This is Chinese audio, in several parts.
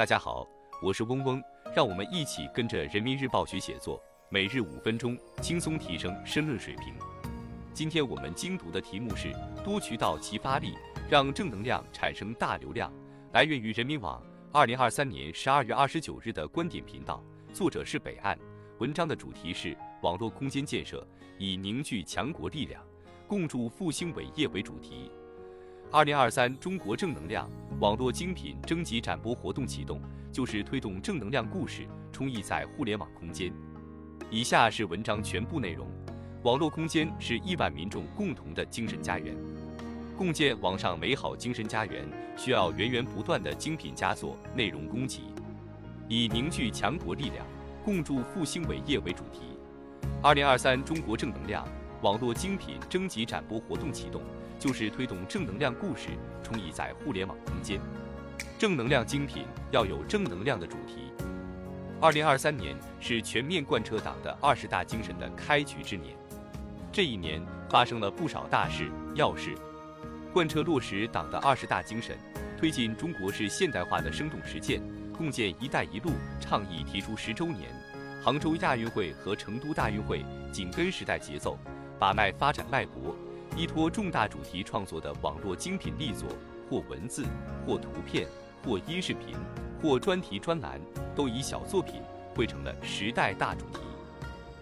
大家好，我是嗡嗡，让我们一起跟着人民日报学写作，每日五分钟，轻松提升申论水平。今天我们精读的题目是多渠道齐发力，让正能量产生大流量。来源于人民网，二零二三年十二月二十九日的观点频道，作者是北岸。文章的主题是网络空间建设，以凝聚强国力量，共筑复兴伟业为主题。二零二三中国正能量网络精品征集展播活动启动，就是推动正能量故事充溢在互联网空间。以下是文章全部内容。网络空间是亿万民众共同的精神家园，共建网上美好精神家园，需要源源不断的精品佳作内容供给，以凝聚强国力量，共筑复兴伟业为主题。二零二三中国正能量网络精品征集展播活动启动。就是推动正能量故事充溢在互联网空间，正能量精品要有正能量的主题。二零二三年是全面贯彻党的二十大精神的开局之年，这一年发生了不少大事要事，贯彻落实党的二十大精神，推进中国式现代化的生动实践，共建“一带一路”倡议提出十周年，杭州亚运会和成都大运会紧跟时代节奏，把脉发展脉搏。依托重大主题创作的网络精品力作，或文字，或图片，或音视频，或专题专栏，都以小作品汇成了时代大主题，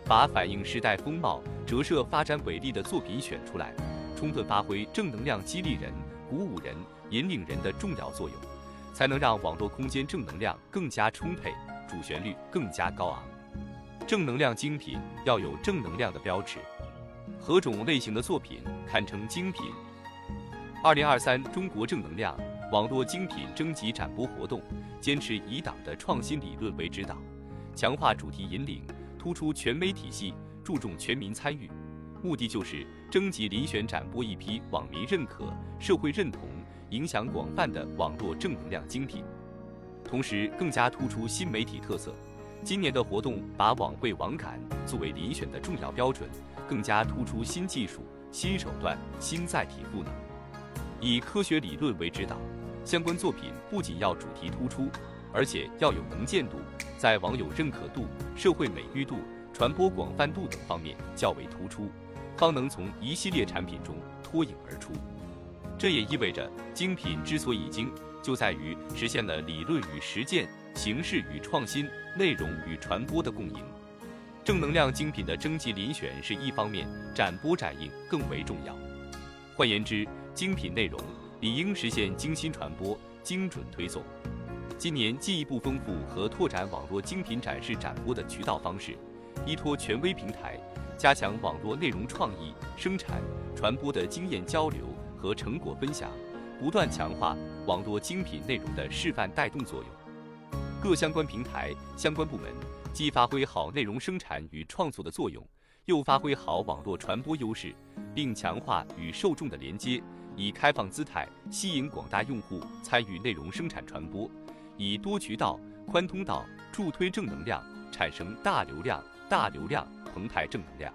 把反映时代风貌、折射发展伟力的作品选出来，充分发挥正能量激励人、鼓舞人、引领人的重要作用，才能让网络空间正能量更加充沛，主旋律更加高昂。正能量精品要有正能量的标尺。何种类型的作品堪称精品？二零二三中国正能量网络精品征集展播活动，坚持以党的创新理论为指导，强化主题引领，突出全媒体系，注重全民参与，目的就是征集遴选展播一批网民认可、社会认同、影响广泛的网络正能量精品，同时更加突出新媒体特色。今年的活动把网会网感作为遴选的重要标准。更加突出新技术、新手段、新载体赋能，以科学理论为指导，相关作品不仅要主题突出，而且要有能见度，在网友认可度、社会美誉度、传播广泛度等方面较为突出，方能从一系列产品中脱颖而出。这也意味着，精品之所以精，就在于实现了理论与实践、形式与创新、内容与传播的共赢。正能量精品的征集遴选是一方面，展播展映更为重要。换言之，精品内容理应实现精心传播、精准推送。今年进一步丰富和拓展网络精品展示展播的渠道方式，依托权威平台，加强网络内容创意、生产、传播的经验交流和成果分享，不断强化网络精品内容的示范带动作用。各相关平台、相关部门。既发挥好内容生产与创作的作用，又发挥好网络传播优势，并强化与受众的连接，以开放姿态吸引广大用户参与内容生产传播，以多渠道、宽通道助推正能量，产生大流量、大流量澎湃正能量。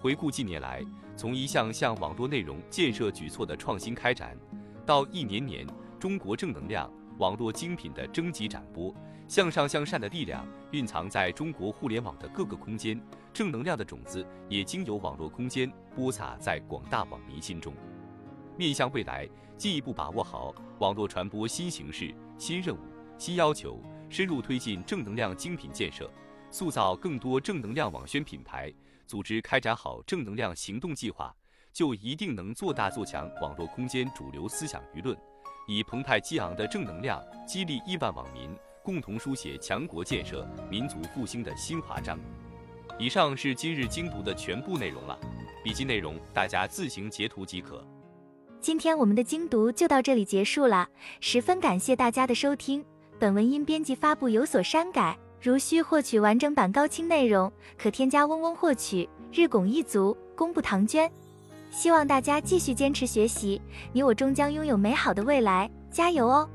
回顾近年来，从一项项网络内容建设举措的创新开展，到一年年中国正能量网络精品的征集展播。向上向善的力量蕴藏在中国互联网的各个空间，正能量的种子也经由网络空间播撒在广大网民心中。面向未来，进一步把握好网络传播新形势、新任务、新要求，深入推进正能量精品建设，塑造更多正能量网宣品牌，组织开展好正能量行动计划，就一定能做大做强网络空间主流思想舆论，以澎湃激昂的正能量激励亿万网民。共同书写强国建设、民族复兴的新华章。以上是今日精读的全部内容了，笔记内容大家自行截图即可。今天我们的精读就到这里结束了，十分感谢大家的收听。本文因编辑发布有所删改，如需获取完整版高清内容，可添加嗡嗡获取。日拱一卒，功不唐捐。希望大家继续坚持学习，你我终将拥有美好的未来，加油哦！